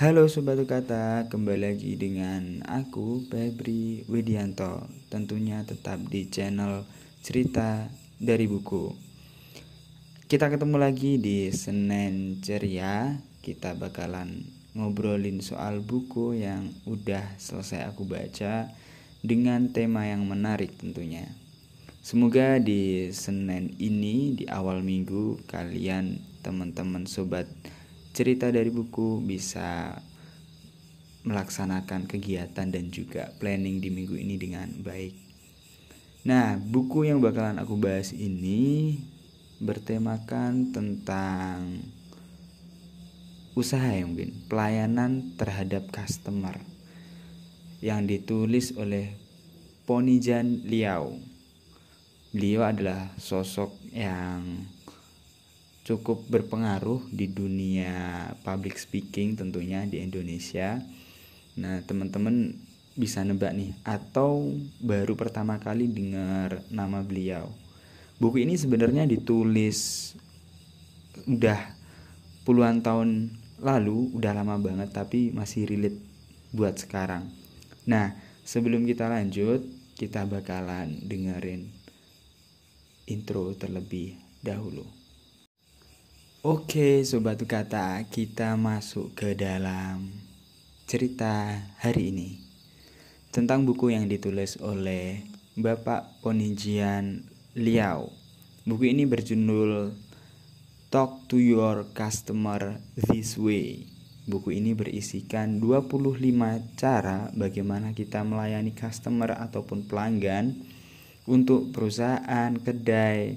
Halo Sobat Kata, kembali lagi dengan aku Febri Widianto. Tentunya tetap di channel cerita dari buku. Kita ketemu lagi di Senin Ceria. Kita bakalan ngobrolin soal buku yang udah selesai aku baca Dengan tema yang menarik tentunya. Semoga di Senin ini di awal minggu kalian teman-teman sobat cerita dari buku bisa melaksanakan kegiatan dan juga planning di minggu ini dengan baik. Nah, buku yang bakalan aku bahas ini bertemakan tentang usaha yang mungkin pelayanan terhadap customer yang ditulis oleh Ponijan Liao. Beliau adalah sosok yang cukup berpengaruh di dunia public speaking tentunya di Indonesia. Nah, teman-teman bisa nebak nih atau baru pertama kali dengar nama beliau. Buku ini sebenarnya ditulis udah puluhan tahun lalu, udah lama banget tapi masih relate buat sekarang. Nah, sebelum kita lanjut, kita bakalan dengerin intro terlebih dahulu. Oke Sobat Kata kita masuk ke dalam cerita hari ini Tentang buku yang ditulis oleh Bapak Ponijian Liao. Buku ini berjudul Talk to your customer this way. Buku ini berisikan 25 cara bagaimana kita melayani customer ataupun pelanggan Untuk perusahaan, kedai,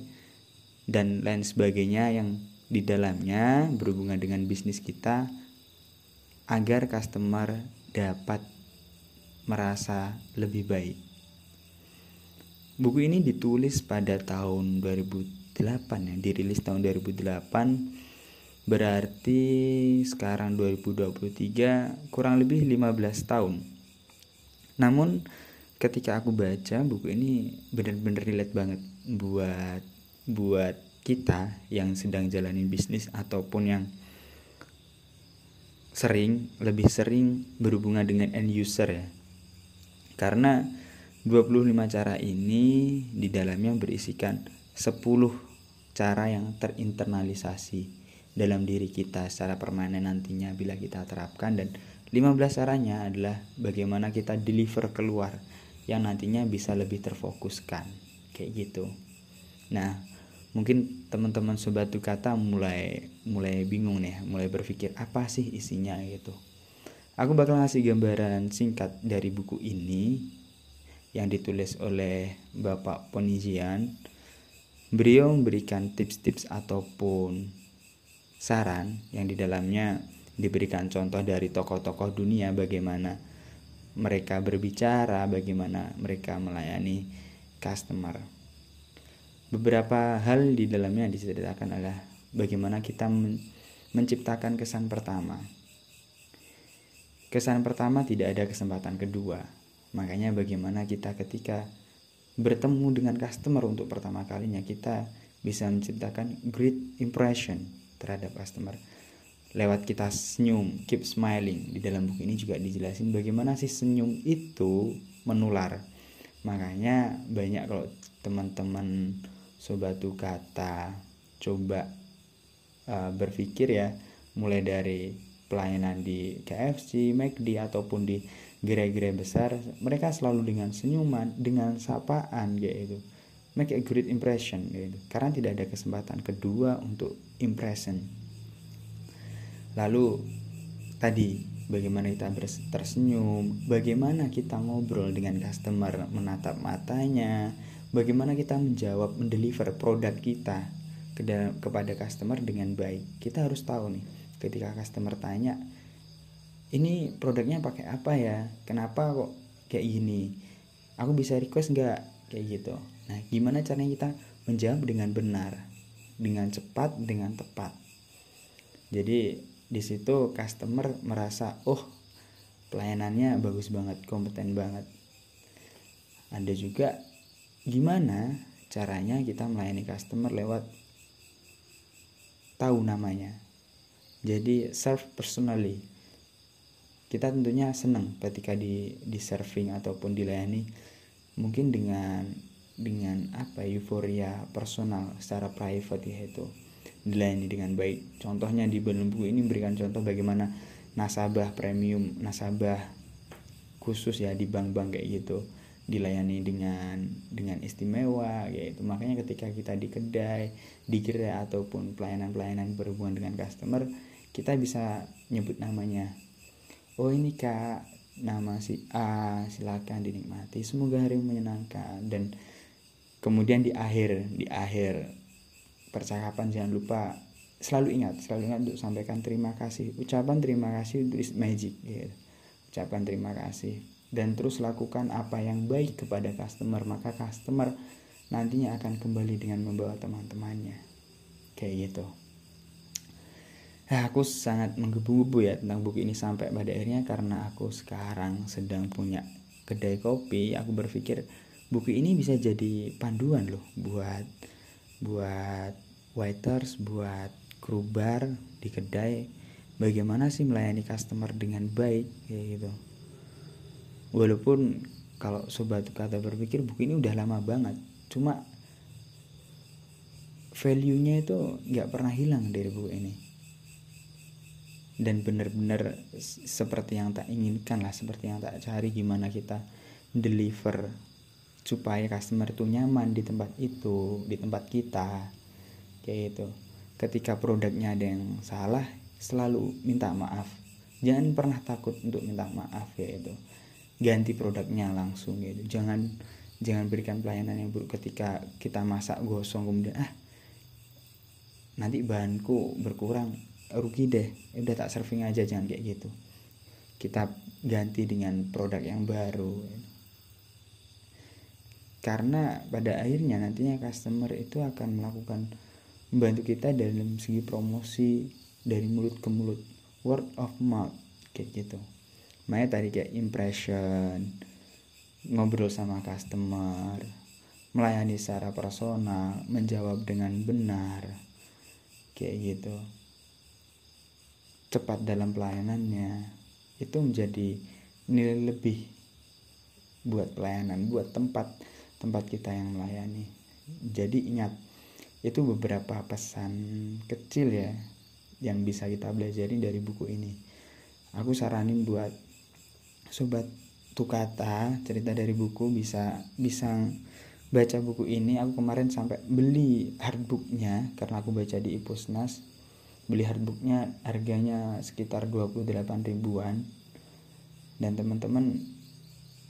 dan lain sebagainya yang di dalamnya berhubungan dengan bisnis kita agar customer dapat merasa lebih baik. Buku ini ditulis pada tahun 2008 ya, dirilis tahun 2008 berarti sekarang 2023 kurang lebih 15 tahun. Namun ketika aku baca buku ini benar-benar relate banget buat buat kita yang sedang jalanin bisnis ataupun yang sering lebih sering berhubungan dengan end user ya. Karena 25 cara ini di dalamnya berisikan 10 cara yang terinternalisasi dalam diri kita secara permanen nantinya bila kita terapkan dan 15 caranya adalah bagaimana kita deliver keluar yang nantinya bisa lebih terfokuskan kayak gitu. Nah, mungkin teman-teman sobat kata mulai mulai bingung nih mulai berpikir apa sih isinya? gitu. Aku bakal ngasih gambaran singkat dari buku ini yang ditulis oleh Bapak Ponijian. Beliau memberikan tips-tips ataupun saran yang di dalamnya diberikan contoh dari tokoh-tokoh dunia bagaimana mereka berbicara, bagaimana mereka melayani customer. Beberapa hal di dalamnya diceritakan adalah bagaimana kita men menciptakan kesan pertama. Kesan pertama tidak ada kesempatan kedua. Makanya bagaimana kita ketika bertemu dengan customer untuk pertama kalinya kita bisa menciptakan great impression terhadap customer lewat kita senyum, keep smiling. Di dalam buku ini juga dijelasin bagaimana sih senyum itu menular. Makanya banyak kalau teman-teman sobat kata. Coba uh, berpikir ya mulai dari pelayanan di KFC, McD ataupun di gerai-gerai besar mereka selalu dengan senyuman dengan sapaan gitu. Make a great impression gitu. Karena tidak ada kesempatan kedua untuk impression. Lalu tadi bagaimana kita tersenyum bagaimana kita ngobrol dengan customer menatap matanya bagaimana kita menjawab mendeliver produk kita kepada customer dengan baik? Kita harus tahu nih ketika customer tanya ini produknya pakai apa ya? Kenapa kok kayak gini? Aku bisa request nggak? Kayak gitu. Nah gimana caranya kita menjawab dengan benar dengan cepat dengan tepat? Jadi di situ customer merasa oh pelayanannya bagus banget kompeten banget. Ada juga gimana caranya kita melayani customer lewat tahu namanya? Jadi serve personally. Kita tentunya senang ketika di di serving ataupun dilayani mungkin dengan dengan apa euforia personal secara private ya itu dilayani dengan baik. Contohnya di buku ini memberikan contoh bagaimana nasabah premium nasabah khusus ya di bank-bank kayak gitu dilayani dengan dengan istimewa gitu. Makanya ketika kita di kedai di gerai ataupun pelayanan-pelayanan berhubungan dengan customer kita bisa nyebut namanya. Oh ini kak nama si A silakan dinikmati. Semoga hari menyenangkan. Dan kemudian di akhir di akhir percakapan jangan lupa selalu ingat selalu ingat untuk sampaikan terima kasih. Ucapan terima kasih itu magic gitu. Ucapan terima kasih dan terus lakukan apa yang baik kepada customer maka customer nantinya akan kembali dengan membawa teman-temannya. Kayak gitu. Nah, aku sangat menggebu-gebu ya tentang buku ini sampai pada akhirnya karena aku sekarang sedang punya kedai kopi, aku berpikir buku ini bisa jadi panduan loh buat buat waiters, buat kru bar di kedai. Bagaimana sih melayani customer dengan baik? Kayak gitu. Walaupun kalau sobat kata berpikir buku ini udah lama banget, cuma value-nya itu nggak pernah hilang dari buku ini. Dan benar-benar seperti yang tak inginkan lah seperti yang tak cari gimana kita deliver supaya customer itu nyaman di tempat itu di tempat kita kayak itu ketika produknya ada yang salah selalu minta maaf. Jangan pernah takut untuk minta maaf ya itu ganti produknya langsung gitu. Jangan jangan berikan pelayanan yang buruk ketika kita masak gosong kemudian ah nanti bahanku berkurang rugi deh udah tak serving aja jangan kayak gitu. Kita ganti dengan produk yang baru. Karena pada akhirnya nantinya customer itu akan melakukan membantu kita dalam segi promosi dari mulut ke mulut. Word of mouth kayak gitu makanya tadi kayak impression ngobrol sama customer melayani secara personal menjawab dengan benar kayak gitu. Cepat dalam pelayanannya itu menjadi nilai lebih buat pelayanan buat tempat tempat kita yang melayani. Jadi ingat itu beberapa pesan kecil ya yang bisa kita belajarin dari buku ini. Aku saranin buat sobat tukata cerita dari buku bisa bisa baca buku ini. Aku kemarin sampai beli hardbooknya karena aku baca di Ipusnas. Beli hardbooknya harganya sekitar 28 ribuan. Dan teman-teman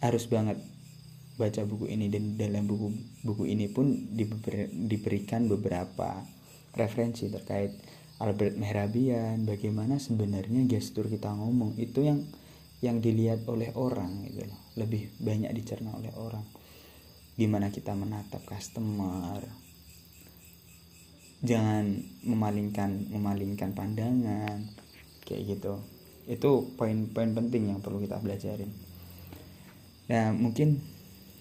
harus banget baca buku ini dan dalam buku buku ini pun diber, diberikan beberapa referensi terkait Albert Mehrabian bagaimana sebenarnya gestur kita ngomong. Itu yang yang dilihat oleh orang gitu loh. Lebih banyak dicerna oleh orang. Gimana kita menatap customer. Jangan memalingkan memalingkan pandangan. Kayak gitu. Itu poin-poin penting yang perlu kita belajarin. Nah mungkin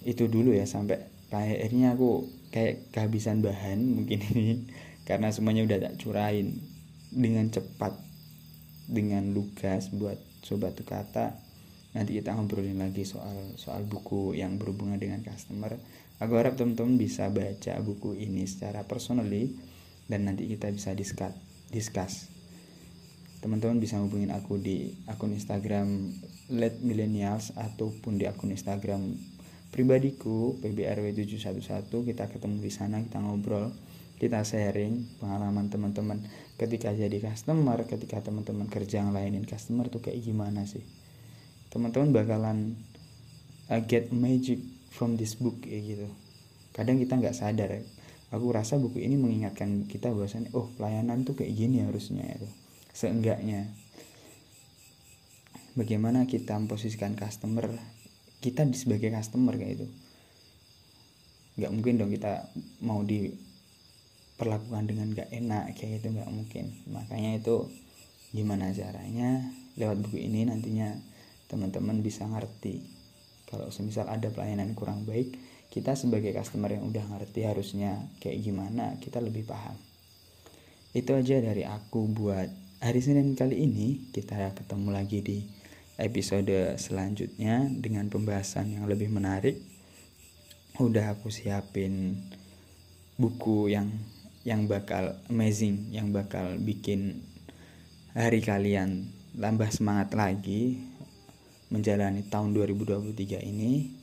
itu dulu ya sampai akhirnya aku kayak kehabisan bahan mungkin ini. Karena semuanya udah tak curahin dengan cepat. Dengan lugas buat sobat kata. Nanti kita ngobrolin lagi soal soal buku yang berhubungan dengan customer. Aku harap teman-teman bisa baca buku ini secara personally dan nanti kita bisa discuss discuss. Teman-teman bisa hubungin aku di akun Instagram Let Millennials ataupun di akun Instagram pribadiku PBRW711 kita ketemu di sana kita ngobrol kita sharing pengalaman teman-teman ketika jadi customer ketika teman-teman kerja ngelayanin customer tuh kayak gimana sih? Teman-teman bakalan uh, get magic from this book kayak gitu. Kadang kita nggak sadar. Aku rasa buku ini mengingatkan kita bahwasannya oh pelayanan tuh kayak gini harusnya itu seenggaknya. Bagaimana kita memposisikan customer kita sebagai customer kayak itu nggak mungkin dong kita mau diperlakukan dengan gak enak kayak itu nggak mungkin. Makanya itu gimana caranya lewat buku ini nantinya teman-teman bisa ngerti. Kalau semisal ada pelayanan kurang baik kita sebagai customer yang udah ngerti harusnya kayak gimana kita lebih paham. Itu aja dari aku buat hari Senin kali ini. Kita ketemu lagi di episode selanjutnya dengan pembahasan yang lebih menarik. Udah aku siapin buku yang yang bakal amazing yang bakal bikin hari kalian tambah semangat lagi menjalani tahun 2023 ini.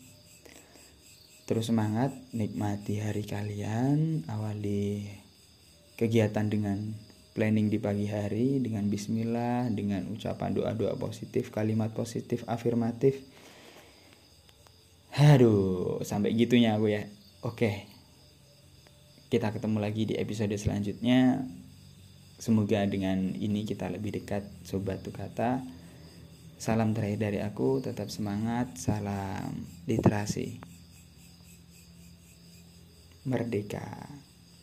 Terus semangat nikmati hari kalian awali kegiatan dengan planning di pagi hari dengan bismillah dengan ucapan doa-doa positif kalimat positif afirmatif. Aduh sampai gitunya aku ya. Oke kita ketemu lagi di episode selanjutnya. Semoga dengan ini kita lebih dekat sobat tuh kata salam terakhir dari aku tetap semangat salam literasi. Merdeka